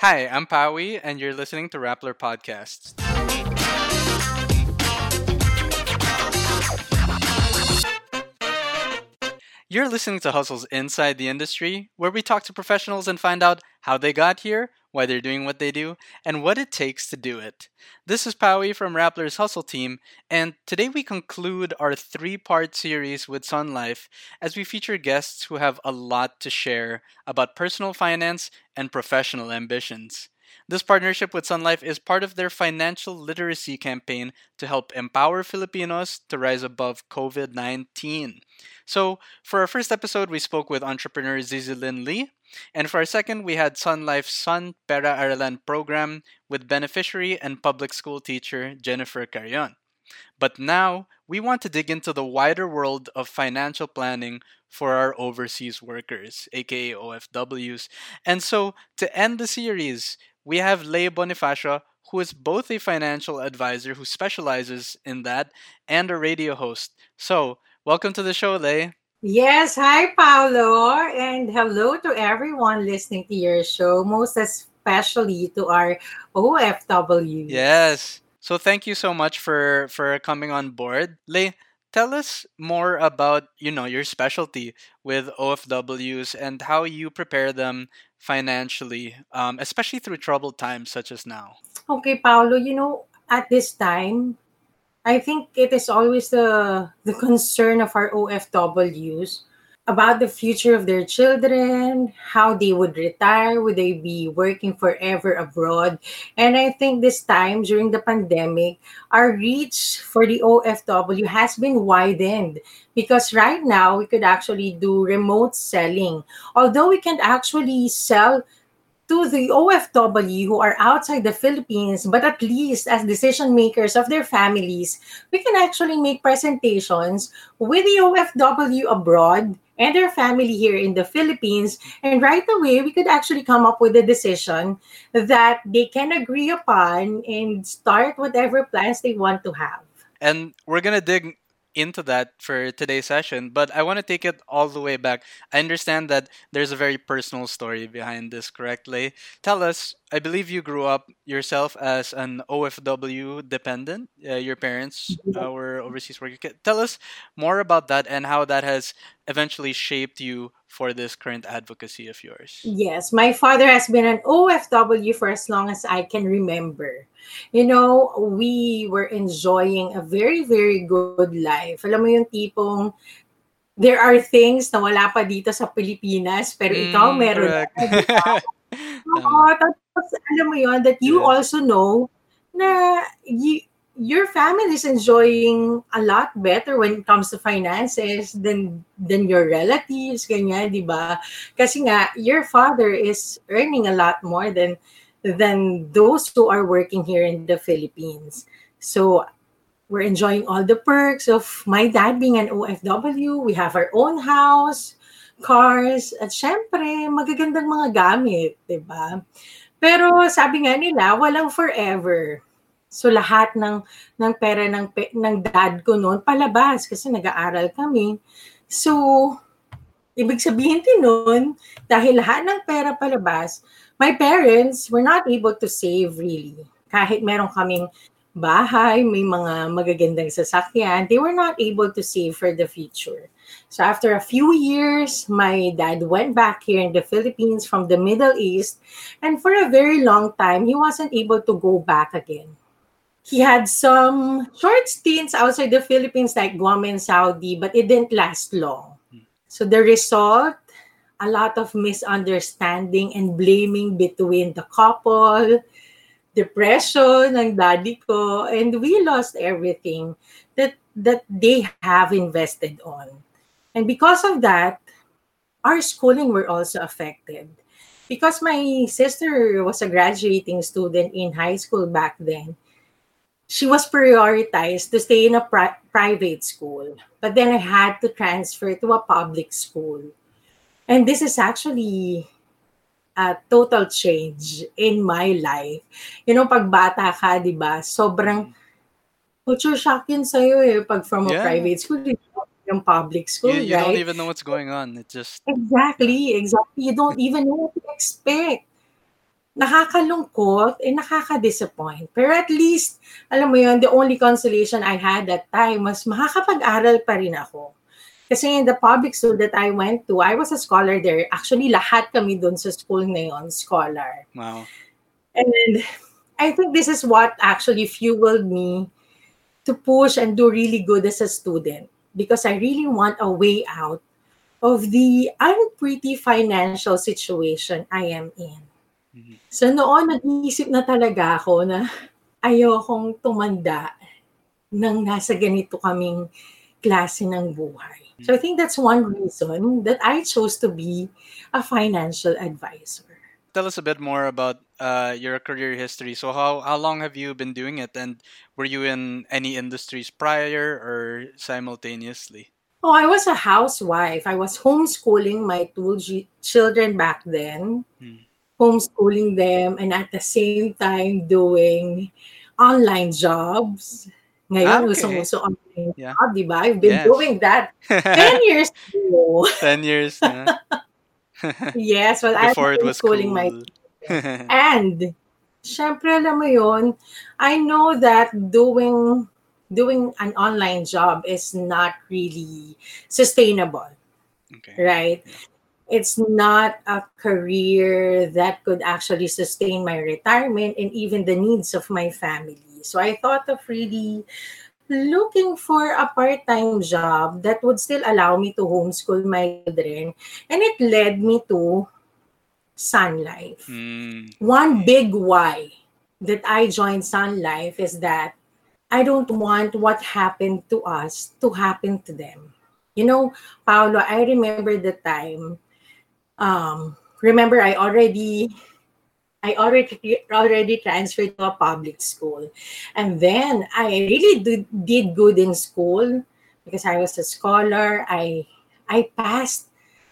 Hi, I'm Pawi, and you're listening to Rappler Podcasts. You're listening to Hustles Inside the Industry, where we talk to professionals and find out how they got here, why they're doing what they do, and what it takes to do it. This is Pawi from Rappler's Hustle Team, and today we conclude our three part series with Sun Life as we feature guests who have a lot to share about personal finance and professional ambitions. This partnership with Sun Life is part of their financial literacy campaign to help empower Filipinos to rise above COVID 19. So, for our first episode, we spoke with entrepreneur Zizilin Lee. And for our second, we had Sun Life's Sun Pera Aralan program with beneficiary and public school teacher Jennifer Carion. But now, we want to dig into the wider world of financial planning for our overseas workers, aka OFWs. And so, to end the series, we have Leigh Bonifacio, who is both a financial advisor who specializes in that and a radio host. So, welcome to the show, Leigh. Yes, hi, Paolo, and hello to everyone listening to your show, most especially to our OFW. Yes. So, thank you so much for for coming on board, Leigh. Tell us more about you know your specialty with OFWs and how you prepare them financially, um, especially through troubled times such as now? Okay, Paolo, you know, at this time, I think it is always the the concern of our OFWs about the future of their children, how they would retire, would they be working forever abroad? And I think this time during the pandemic, our reach for the OFW has been widened because right now we could actually do remote selling. Although we can actually sell to the OFW who are outside the Philippines, but at least as decision makers of their families, we can actually make presentations with the OFW abroad and their family here in the Philippines. And right away, we could actually come up with a decision that they can agree upon and start whatever plans they want to have. And we're going to dig into that for today's session, but I want to take it all the way back. I understand that there's a very personal story behind this, correctly. Tell us, I believe you grew up yourself as an OFW dependent. Uh, your parents uh, were overseas working. Tell us more about that and how that has eventually shaped you for this current advocacy of yours. Yes, my father has been an OFW for as long as I can remember. You know, we were enjoying a very, very good life. Alam mo yung tipong there are things na wala pa dito sa Pilipinas, pero mm, ikaw meron. Oo, tapos alam mo yon that you yeah. also know na you, your family is enjoying a lot better when it comes to finances than than your relatives, ganyan, di ba? Kasi nga, your father is earning a lot more than than those who are working here in the Philippines. So we're enjoying all the perks of my dad being an OFW. We have our own house, cars, at syempre, magagandang mga gamit, di ba? Pero sabi nga nila, walang forever. So lahat ng ng pera ng ng dad ko noon palabas kasi nag-aaral kami. So ibig sabihin din noon dahil lahat ng pera palabas, my parents were not able to save really. Kahit meron kaming bahay, may mga magagandang sasakyan, they were not able to save for the future. So after a few years, my dad went back here in the Philippines from the Middle East, and for a very long time, he wasn't able to go back again. He had some short stints outside the Philippines, like Guam and Saudi, but it didn't last long. So the result a lot of misunderstanding and blaming between the couple, depression ng daddy ko, and we lost everything that that they have invested on. And because of that, our schooling were also affected. Because my sister was a graduating student in high school back then, she was prioritized to stay in a pri- private school. But then I had to transfer to a public school. And this is actually a total change in my life. You know, pag bata ka, di ba, sobrang culture shock yun sa'yo eh. Pag from a yeah. private school, yung public school, you, you right? don't even know what's going on. It just... Exactly, exactly. You don't even know what to expect. nakakalungkot and nakaka-disappoint. Pero at least, alam mo yun, the only consolation I had that time was makakapag-aral pa rin ako. Kasi in the public school that I went to, I was a scholar there. Actually, lahat kami doon sa school na yun, scholar. Wow. And I think this is what actually fueled me to push and do really good as a student because I really want a way out of the unpretty financial situation I am in. Mhm. So noon, nag-iisip na talaga ako na ayokong tumanda nang nasa ganito kaming klase ng buhay. So I think that's one reason that I chose to be a financial advisor. Tell us a bit more about uh, your career history. So how how long have you been doing it, and were you in any industries prior or simultaneously? Oh, I was a housewife. I was homeschooling my two g- children back then, Hmm. homeschooling them, and at the same time doing online jobs. Ah, Ngayon, okay. uso-uso online Yeah. job, di ba? I've been Yes. doing that 10 years ago. Ten years. na. yes, well, I Before it was was homeschooling my cool. And, syempre, alam mo yun, I know that doing doing an online job is not really sustainable, okay. right? It's not a career that could actually sustain my retirement and even the needs of my family. So I thought of really looking for a part-time job that would still allow me to homeschool my children. And it led me to Sun Life Mm, one big why that I joined Sun Life is that I don't want what happened to us to happen to them. You know, Paolo, I remember the time. Um, remember, I already, I already already transferred to a public school, and then I really did, did good in school because I was a scholar. I I passed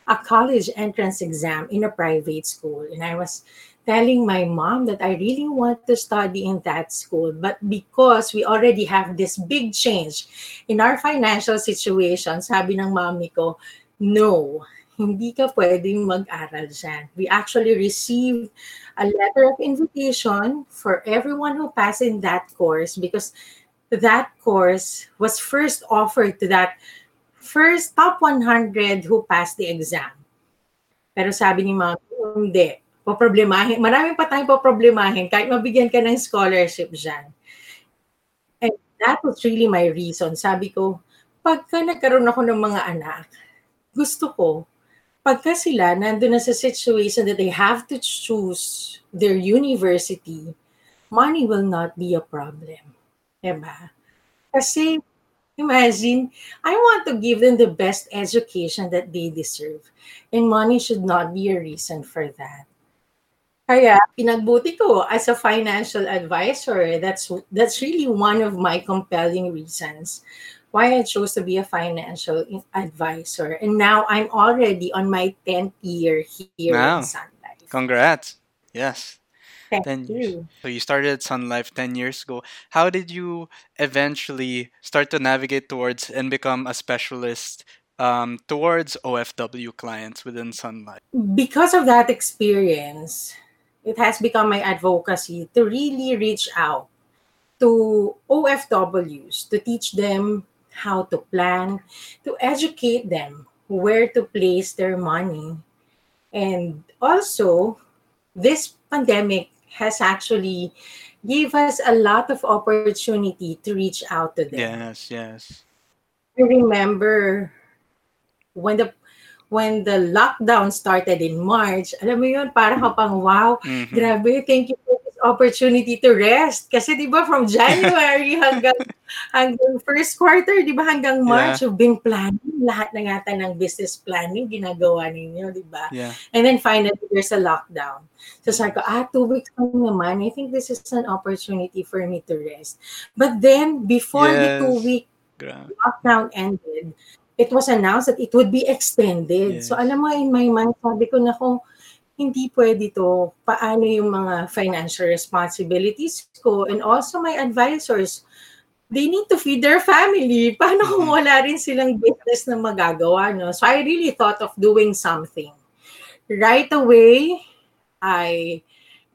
a college entrance exam in a private school, and I was telling my mom that I really want to study in that school. But because we already have this big change in our financial situation, sabi ng mami ko, no, hindi ka pwedeng mag-aral dyan. We actually received a letter of invitation for everyone who passed in that course because that course was first offered to that first top 100 who passed the exam. Pero sabi ni mami, hindi poproblemahin. Maraming pa tayong poproblemahin kahit mabigyan ka ng scholarship dyan. And that was really my reason. Sabi ko, pagka nagkaroon ako ng mga anak, gusto ko, pagka sila nandun na sa situation that they have to choose their university, money will not be a problem. Diba? Kasi, imagine, I want to give them the best education that they deserve. And money should not be a reason for that. Kaya pinagbuti ko as a financial advisor. That's that's really one of my compelling reasons why I chose to be a financial advisor. And now I'm already on my 10th year here Wow. in Sun Life. Congrats. Yes. Thank 10 years. you. So you started Sun Life 10 years ago. How did you eventually start to navigate towards and become a specialist um, towards OFW clients within Sun Life? Because of that experience, it has become my advocacy to really reach out to OFWs to teach them how to plan, to educate them where to place their money. And also, this pandemic has actually gave us a lot of opportunity to reach out to them. Yes, yes. I remember when the when the lockdown started in March, alam mo yun, parang ka pang, wow, Mhm. grabe, thank you opportunity to rest. Kasi di ba from January hanggang hanggang first quarter, di ba hanggang March, you've been planning, lahat na yata ng business planning ginagawa ninyo, di ba? Yeah. And then finally, there's a lockdown. So sabi ko, ah, two weeks lang naman. I think this is an opportunity for me to rest. But then, before the Yes. two-week Gra- lockdown ended, it was announced that it would be extended. So Yes. alam mo, in my mind, sabi ko na kung hindi pwede to, paano yung mga financial responsibilities ko and also my advisors, they need to feed their family. Paano kung Mhm. wala rin silang business na magagawa, no? So I really thought of doing something. Right away, I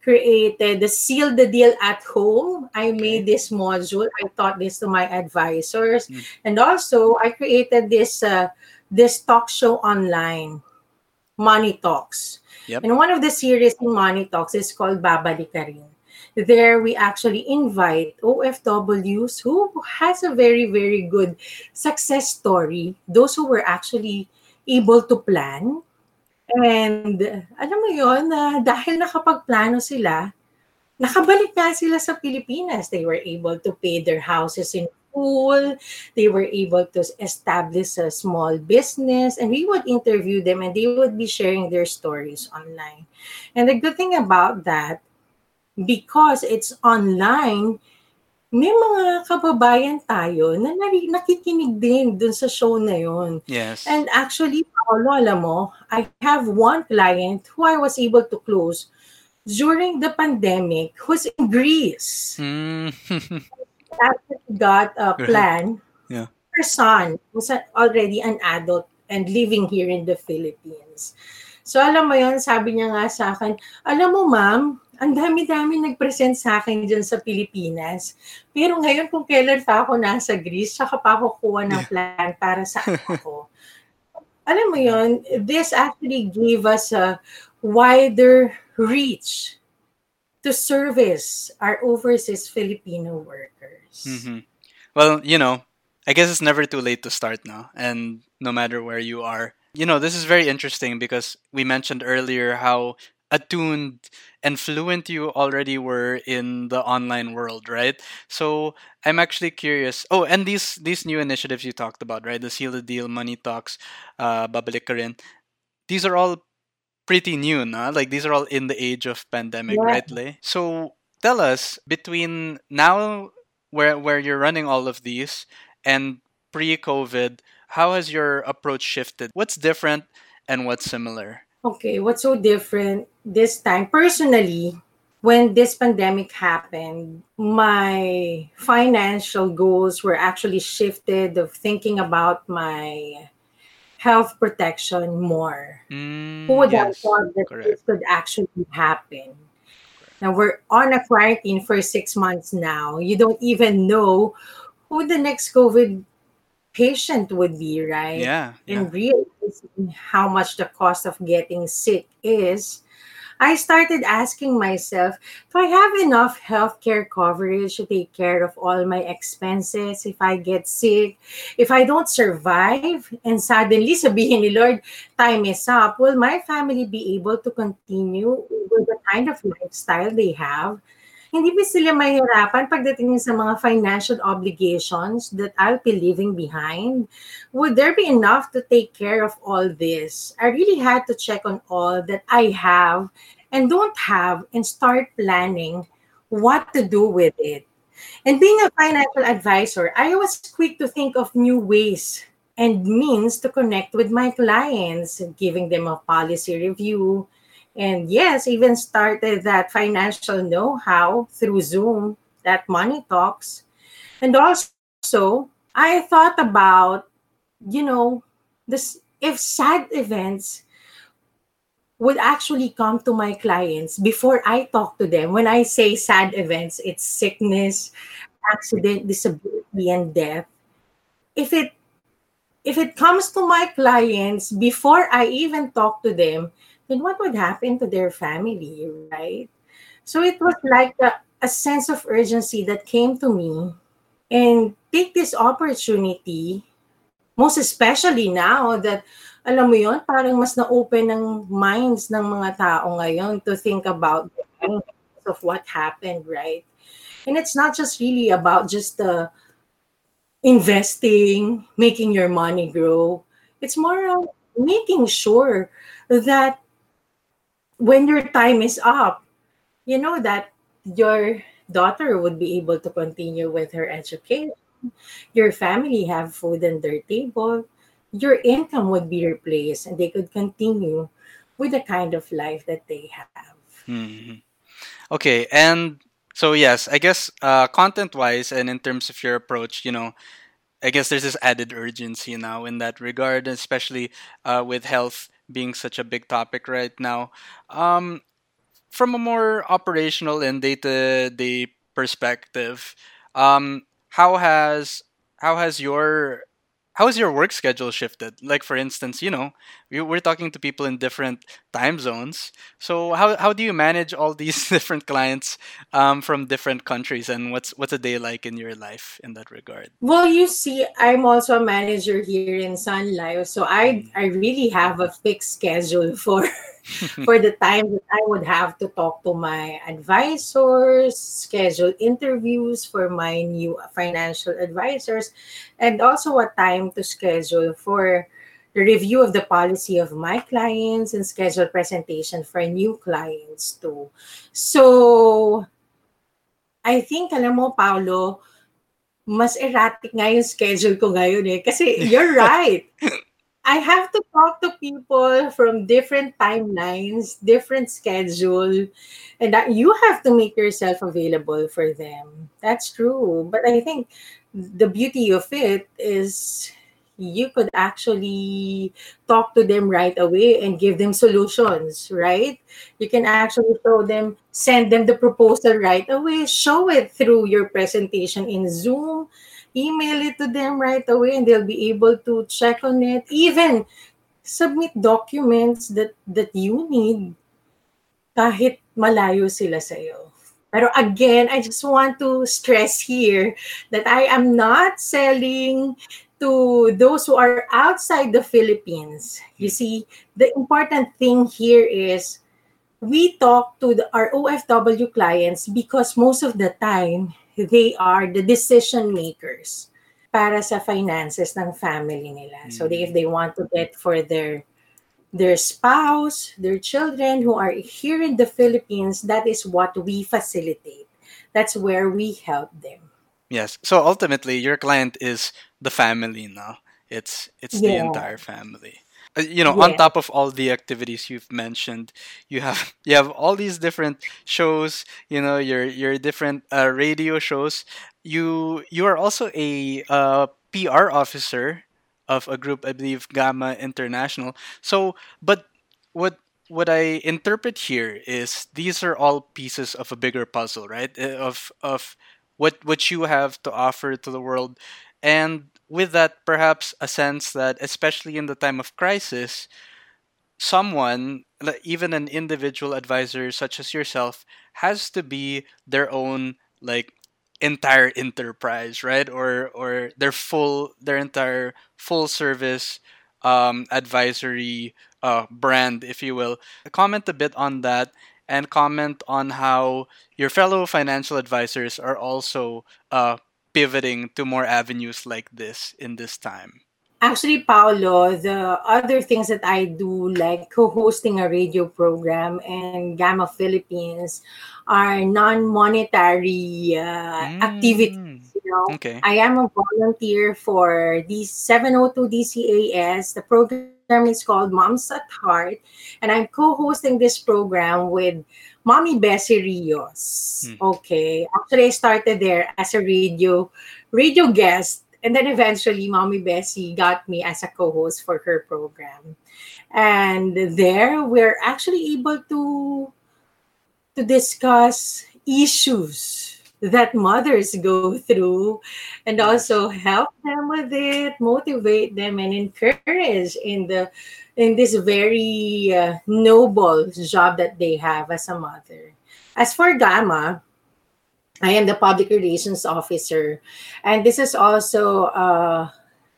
created the seal the deal at home. I made this module. I taught this to my advisors, mm. and also I created this uh, this talk show online, Money Talks. Yep. And one of the series in Money Talks is called Babalik Ka Rin. There we actually invite OFWs who has a very very good success story. Those who were actually able to plan And alam mo yon na dahil nakapagplano sila, nakabalik nga sila sa Pilipinas. They were able to pay their houses in full. They were able to establish a small business. And we would interview them and they would be sharing their stories online. And the good thing about that, because it's online, may mga kababayan tayo na nakikinig din dun sa show na yon. Yes. And actually, Paolo, alam mo, I have one client who I was able to close during the pandemic who's in Greece. Mm. actually got a plan. Yeah. Her son was already an adult and living here in the Philippines. So alam mo yon sabi niya nga sa akin, alam mo ma'am, ang dami-dami nag-present sa akin dyan sa Pilipinas. Pero ngayon, kung kailan pa ako nasa Greece, saka pa ako kuha ng plan para sa ako. Alam mo yon this actually gave us a wider reach to service our overseas Filipino workers. Mm-hmm. Well, you know, I guess it's never too late to start now. And no matter where you are, you know, this is very interesting because we mentioned earlier how attuned and fluent you already were in the online world, right? So I'm actually curious. Oh, and these these new initiatives you talked about, right? The Seal the Deal, Money Talks, uh, Babalik Rin. These are all pretty new, nah? Like these are all in the age of pandemic, yeah. right, Le? So tell us between now where where you're running all of these and pre-COVID, how has your approach shifted? What's different and what's similar? Okay, what's so different this time? Personally, when this pandemic happened, my financial goals were actually shifted of thinking about my health protection more. Mm, Who would yes, have thought that correct. this could actually happen? Now we're on a quarantine for six months now. You don't even know who the next COVID patient would be, right? Yeah. yeah. And realizing how much the cost of getting sick is, I started asking myself if I have enough healthcare coverage to take care of all my expenses if I get sick, if I don't survive, and suddenly sabihin ni Lord, time is up, will my family be able to continue with the kind of lifestyle they have? Hindi ba sila mahirapan pagdating sa mga financial obligations that I'll be leaving behind? Would there be enough to take care of all this? I really had to check on all that I have and don't have and start planning what to do with it. And being a financial advisor, I was quick to think of new ways and means to connect with my clients, giving them a policy review, and yes, even started that financial know-how through Zoom, that money talks. And also, I thought about, you know, this if sad events would actually come to my clients before I talk to them. When I say sad events, it's sickness, accident, disability, and death. If it if it comes to my clients before I even talk to them, then what would happen to their family, right? So it was like a, a sense of urgency that came to me and take this opportunity, most especially now that, alam mo yon parang mas na-open ng minds ng mga tao ngayon to think about of what happened, right? And it's not just really about just the investing, making your money grow. It's more of making sure that when your time is up, you know that your daughter would be able to continue with her education, your family have food on their table, your income would be replaced, and they could continue with the kind of life that they have. Mm-hmm. Okay, and so yes, I guess uh, content-wise and in terms of your approach, you know, I guess there's this added urgency now in that regard, especially uh, with health being such a big topic right now. Um, from a more operational and day to day perspective, um, how has how has your how has your work schedule shifted? Like for instance, you know, we're talking to people in different time zones. So how how do you manage all these different clients um, from different countries, and what's what's a day like in your life in that regard? Well, you see, I'm also a manager here in Sun Life, so I I really have a fixed schedule for for the time that I would have to talk to my advisors, schedule interviews for my new financial advisors, and also a time to schedule for the review of the policy of my clients and schedule presentation for new clients too. So, I think, alam mo, Paolo, mas erratic nga yung schedule ko ngayon eh. Kasi you're right. I have to talk to people from different timelines, different schedule, and that you have to make yourself available for them. That's true. But I think the beauty of it is you could actually talk to them right away and give them solutions, right? You can actually show them, send them the proposal right away, show it through your presentation in Zoom. Email it to them right away and they'll be able to check on it. Even submit documents that that you need kahit malayo sila sa iyo pero again i just want to stress here that i am not selling to those who are outside the philippines you see the important thing here is we talk to the, our ofw clients because most of the time they are the decision makers para sa finances ng family nila. Mm. So they, if they want to get for their their spouse, their children who are here in the Philippines, that is what we facilitate. That's where we help them. Yes. So ultimately your client is the family now. It's it's yeah. the entire family. Uh, you know, yeah. on top of all the activities you've mentioned, you have you have all these different shows. You know, your your different uh, radio shows. You you are also a uh, PR officer of a group, I believe, GAMA International. So, but what what I interpret here is these are all pieces of a bigger puzzle, right? Uh, of of what what you have to offer to the world, and with that, perhaps a sense that, especially in the time of crisis, someone, even an individual advisor such as yourself, has to be their own like entire enterprise, right? Or or their full their entire full service um, advisory uh, brand, if you will. Comment a bit on that and comment on how your fellow financial advisors are also uh, pivoting to more avenues like this in this time? Actually, Paolo, the other things that I do, like co hosting a radio program and GAMA Philippines, are non monetary uh, mm. activities. You know, okay. I am a volunteer for the 702 DZAS. The program is called Moms at Heart, and I'm co hosting this program with Mommy Bessie Rios. Hmm. Okay. Actually, I started there as a radio radio guest. And then eventually, Mommy Bessie got me as a co-host for her program. And there, we're actually able to to discuss issues that mothers go through and also help them with it motivate them and encourage in the in this very uh, noble job that they have as a mother. As for GAMA, I am the public relations officer, and this is also uh,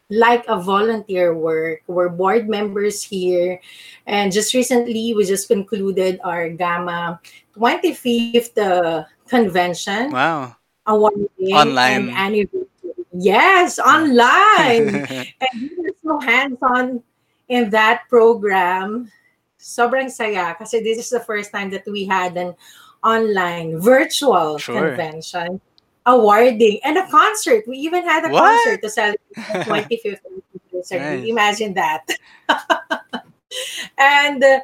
like a volunteer work. We're board members here, and just recently we just concluded our GAMA 25th uh, convention. Wow! Awarding online and anniversary. Yes, online, and we were so hands-on in that program, sobrang saya kasi this is the first time that we had an online virtual sure. convention awarding and a concert. We even had a what? concert to celebrate the 25th anniversary. Nice. Imagine that. and uh,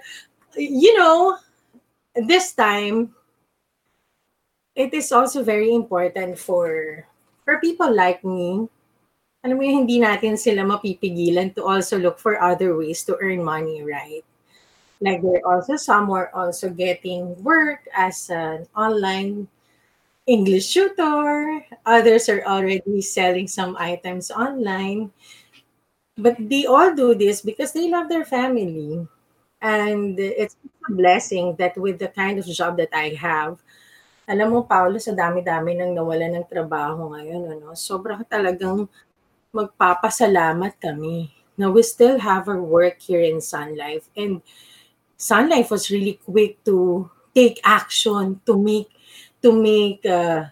you know, this time it is also very important for for people like me alam mo hindi natin sila mapipigilan to also look for other ways to earn money, right? Like there are also some were also getting work as an online English tutor. Others are already selling some items online. But they all do this because they love their family. And it's a blessing that with the kind of job that I have, alam mo, Paolo, sa dami-dami nang nawalan ng trabaho ngayon, ano, sobra talagang magpapasalamat kami na we still have our work here in Sun Life. And Sun Life was really quick to take action to make to make uh,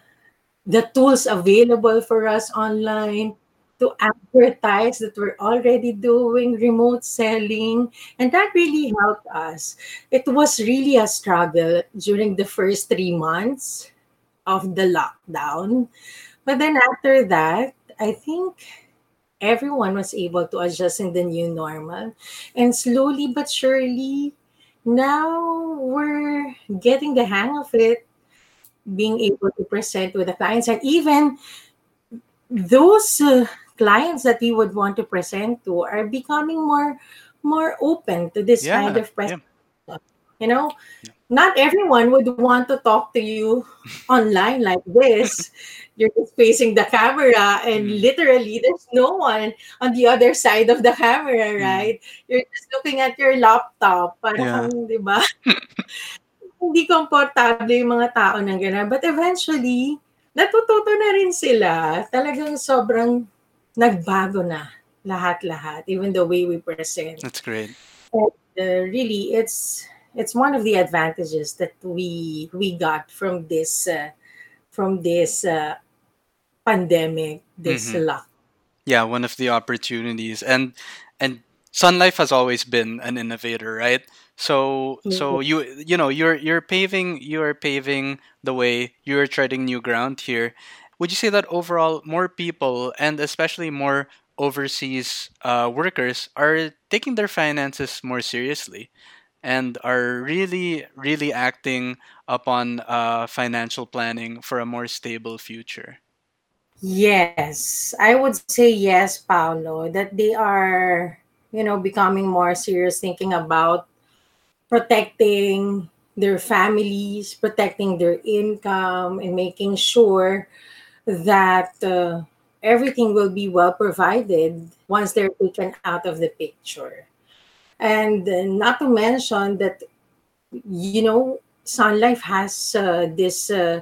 the tools available for us online to advertise that we're already doing remote selling and that really helped us. It was really a struggle during the first three months of the lockdown. But then after that i think everyone was able to adjust in the new normal. And slowly but surely now we're getting the hang of it being able to present with the clients. And even those uh, clients that we would want to present to are becoming more more open to this Yeah, kind of yeah. you know not everyone would want to talk to you online like this you're just facing the camera and Mm. literally there's no one on the other side of the camera Mm. right you're just looking at your laptop Yeah. di ba hindi komportable yung mga tao ng gano'n. But eventually, natututo na rin sila. Talagang sobrang nagbago na lahat-lahat, even the way we present. That's great. And, uh, really, it's it's one of the advantages that we we got from this uh, from this uh, pandemic, this Mhm. lock. Yeah, one of the opportunities. And and Sun Life has always been an innovator, right? So so you you know, you're you're paving you're paving the way, you're treading new ground here. Would you say that overall more people and especially more overseas uh, workers are taking their finances more seriously and are really really acting upon uh, financial planning for a more stable future? Yes, I would say yes, Paolo, that they are, you know, becoming more serious thinking about protecting their families, protecting their income, and making sure that uh, everything will be well provided once they're taken out of the picture. And uh, not to mention that, you know, Sun Life has uh, this uh,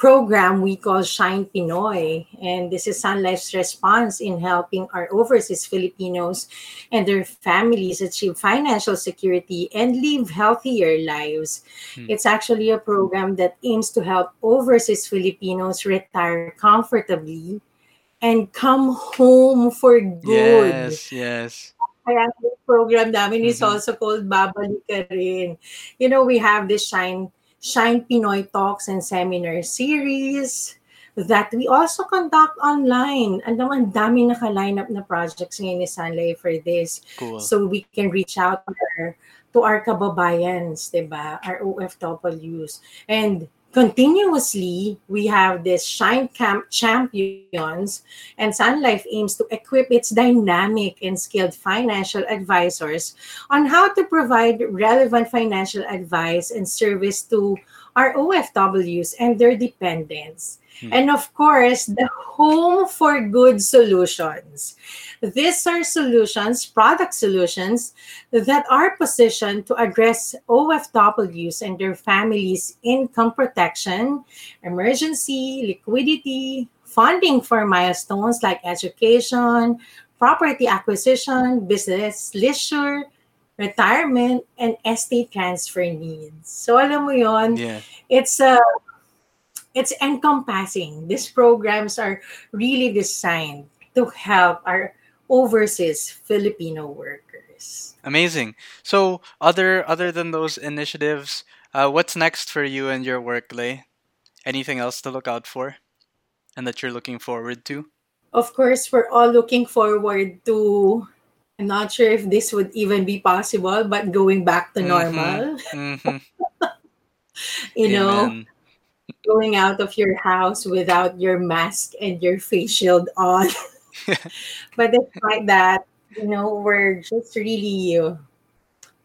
program we call Shine Pinoy. And this is Sun Life's response in helping our overseas Filipinos and their families achieve financial security and live healthier lives. Hmm. It's actually a program that aims to help overseas Filipinos retire comfortably and come home for good. Yes, yes. Kaya program namin is Mhm. also called Babalik Ka Rin. You know, we have this Shine Shine Pinoy Talks and Seminar series that we also conduct online. Mo, ang dami naka-line up na projects ngayon ni Sanlay for this. Cool. So we can reach out to our, to our kababayans, diba? Our OFWs. And continuously, we have this Shine Camp Champions and Sun Life aims to equip its dynamic and skilled financial advisors on how to provide relevant financial advice and service to our OFWs and their dependents. Hmm. And of course, the Home for Good solutions. These are solutions, product solutions that are positioned to address OFWs and their families' income protection, emergency, liquidity, funding for milestones like education, property acquisition, business leisure, retirement, and estate transfer needs. So alam mo yon, Yeah. it's a it's encompassing. These programs are really designed to help our overseas Filipino workers. Amazing. So, other other than those initiatives, uh, what's next for you and your work, Lay? Anything else to look out for, and that you're looking forward to? Of course, we're all looking forward to I'm not sure if this would even be possible, but going back to Mhm. normal, hmm you know, Amen. Going out of your house without your mask and your face shield on. but despite that, you know, we're just really, uh,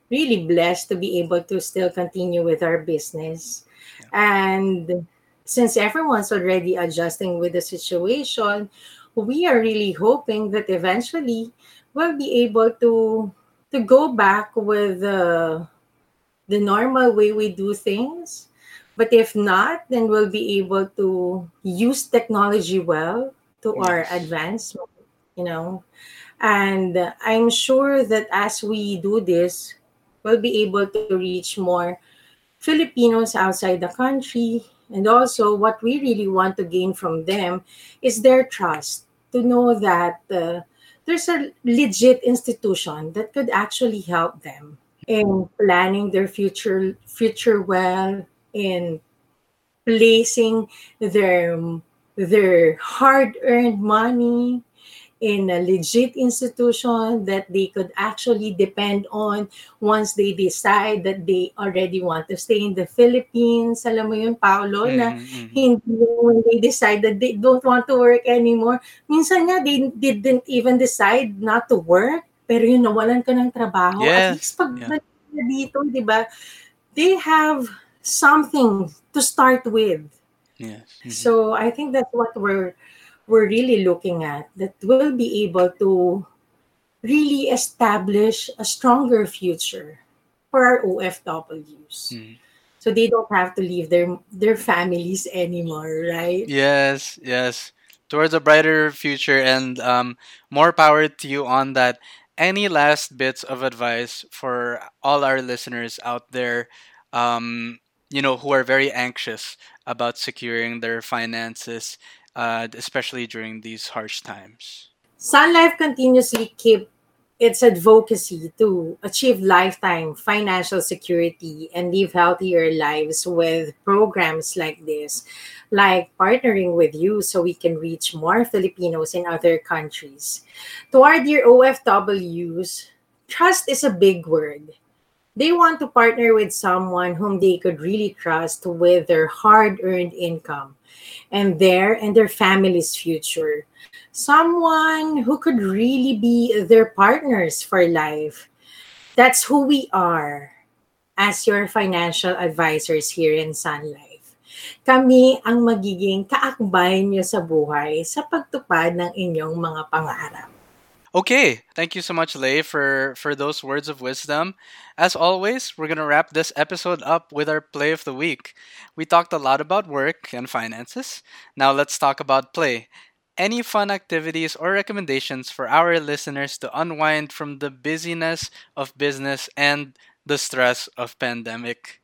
really blessed to be able to still continue with our business. Yeah. And since everyone's already adjusting with the situation, we are really hoping that eventually we'll be able to to go back with the the normal way we do things. But if not, then we'll be able to use technology well to yes. our advancement, you know. And I'm sure that as we do this, we'll be able to reach more Filipinos outside the country. And also, what we really want to gain from them is their trust to know that uh, there's a legit institution that could actually help them in planning their future future well in placing their their hard-earned money in a legit institution that they could actually depend on once they decide that they already want to stay in the Philippines. Alam mo yun, Paolo, mm-hmm. na hindi when they decide that they don't want to work anymore. Minsan nga, they, they didn't even decide not to work, pero yun, nawalan ka ng trabaho. Yes. At least pag yeah. dito, di ba, they have something to start with. Yes. Mm-hmm. So I think that's what we're we're really looking at that we'll be able to really establish a stronger future for our OFWs. Mm. So they don't have to leave their their families anymore, right? Yes, yes. Towards a brighter future and um, more power to you on that. Any last bits of advice for all our listeners out there, um, you know, who are very anxious about securing their finances uh, especially during these harsh times? Sun Life continuously keep its advocacy to achieve lifetime financial security and live healthier lives with programs like this, like partnering with you so we can reach more Filipinos in other countries. To our dear OFWs, trust is a big word. They want to partner with someone whom they could really trust with their hard earned income and their and their family's future. Someone who could really be their partners for life. That's who we are as your financial advisors here in Sun Life. Kami ang magiging kaakbay niyo sa buhay sa pagtupad ng inyong mga pangarap. Okay, thank you so much, Lay, for for those words of wisdom. As always, we're gonna wrap this episode up with our play of the week. We talked a lot about work and finances. Now let's talk about play. Any fun activities or recommendations for our listeners to unwind from the busyness of business and the stress of pandemic?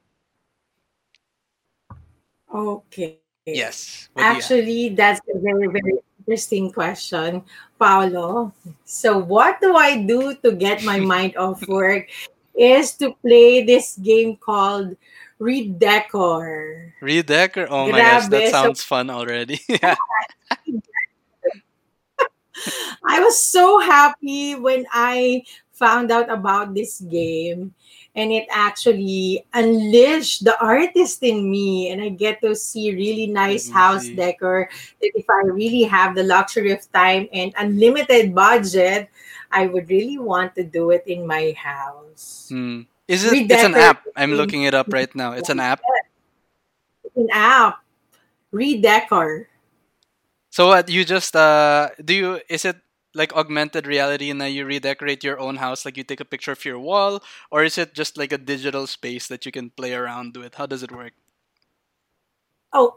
Okay. Yes. Actually, that's a very, very interesting question, Paolo. So, what do I do to get my mind off work? Is to play this game called Redecor. Redecor? Oh my gosh, that sounds so, fun already. yeah. I was so happy when I found out about this game and it actually unleashed the artist in me. And i get to see really nice house decor. That if i really have the luxury of time and unlimited budget i would really want to do it in my house. Hmm. is it it's an app. I'm looking it up right now. It's an app? It's an app. Redecor. So what you just uh do you is it like augmented reality and then you redecorate your own house like you take a picture of your wall or is it just like a digital space that you can play around with? How does it work? Oh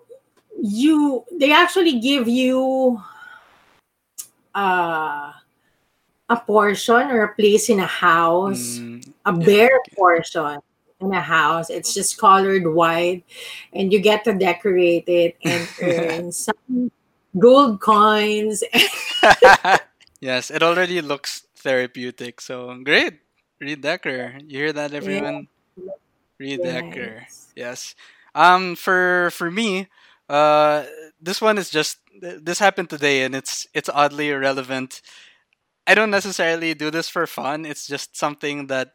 you they actually give you uh, a portion or a place in a house mm, a bare okay. portion in a house. It's just colored white and you get to decorate it and earn some gold coins Yes, it already looks therapeutic. So great. Redecor. You hear that everyone? Yeah. Redecor. Yes. yes. Um for for me, uh this one is just this happened today and it's it's oddly irrelevant. I don't necessarily do this for fun. It's just something that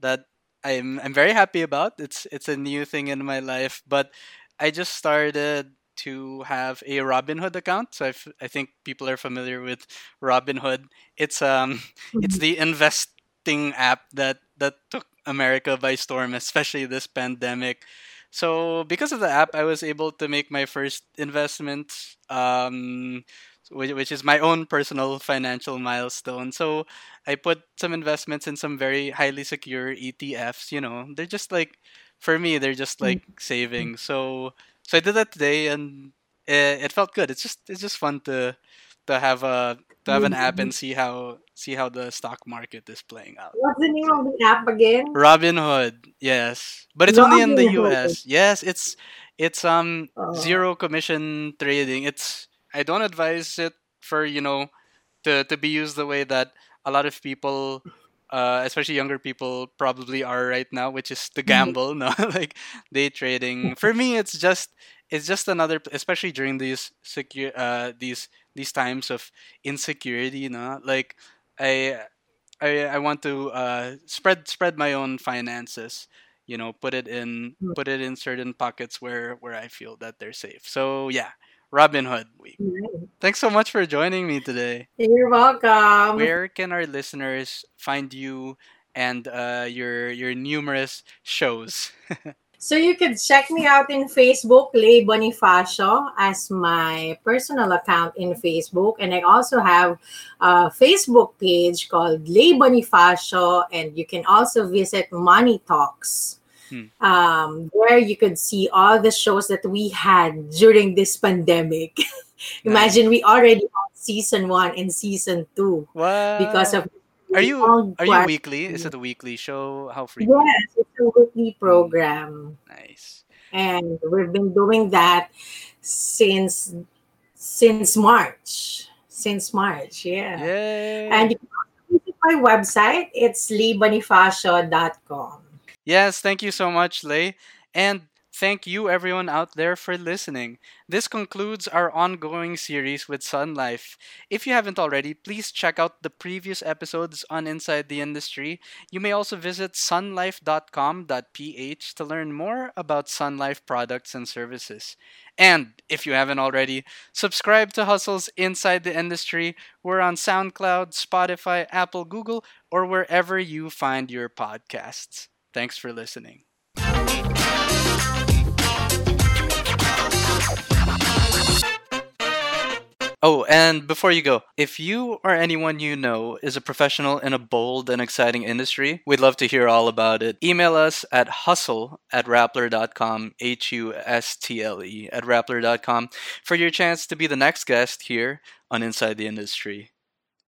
that I'm I'm very happy about. It's it's a new thing in my life, but I just started to have a Robinhood account. So I think people are familiar with Robinhood. It's um mm-hmm. it's the investing app that that took America by storm, especially this pandemic. So because of the app, I was able to make my first investment, um, which, which is my own personal financial milestone. So I put some investments in some very highly secure ETFs. You know, they're just like for me, they're just Mm. like savings. So so I did that today, and it, it felt good. It's just it's just fun to to have a to have an app and see how see how the stock market is playing out. What's the name of the app again? Robinhood, yes, but it's only in the. U.S. Yes, it's it's um Oh. zero commission trading. It's I don't advise it for you know to to be used the way that a lot of people, uh, especially younger people, probably are right now, which is the gamble. No, like day trading. For me, it's just it's just another, especially during these secure uh these these times of insecurity. you know, like I I I want to uh, spread spread my own finances. You know, put it in Mm. put it in certain pockets where where I feel that they're safe. So yeah, Robinhood week. Right. Thanks so much for joining me today. You're welcome. Where can our listeners find you and uh, your your numerous shows? So you could check me out in Facebook, Lay Bonifacio, as my personal account in Facebook. And I also have a Facebook page called Lay Bonifacio. And you can also visit Money Talks, Hmm. um, where you could see all the shows that we had during this pandemic. Imagine we already on season one and season two What? because of are you are you weekly? Is it a weekly show? How frequent? Yes, it's a weekly program. Nice. and we've been doing that since since March. Since March, yeah. Yay! And you can also visit my website. It's leebonifacio.com. Yes, thank you so much, Lay. And thank you, everyone out there, for listening. This concludes our ongoing series with Sun Life. If you haven't already, please check out the previous episodes on Inside the Industry. You may also visit sunlife.com.ph to learn more about Sun Life products and services. And if you haven't already, subscribe to Hustle's Inside the Industry. We're on SoundCloud, Spotify, Apple, Google, or wherever you find your podcasts. Thanks for listening. Oh, and before you go, if you or anyone you know is a professional in a bold and exciting industry, we'd love to hear all about it. Email us at hustle at rappler.com, H U S T L E, at rappler.com for your chance to be the next guest here on Inside the Industry.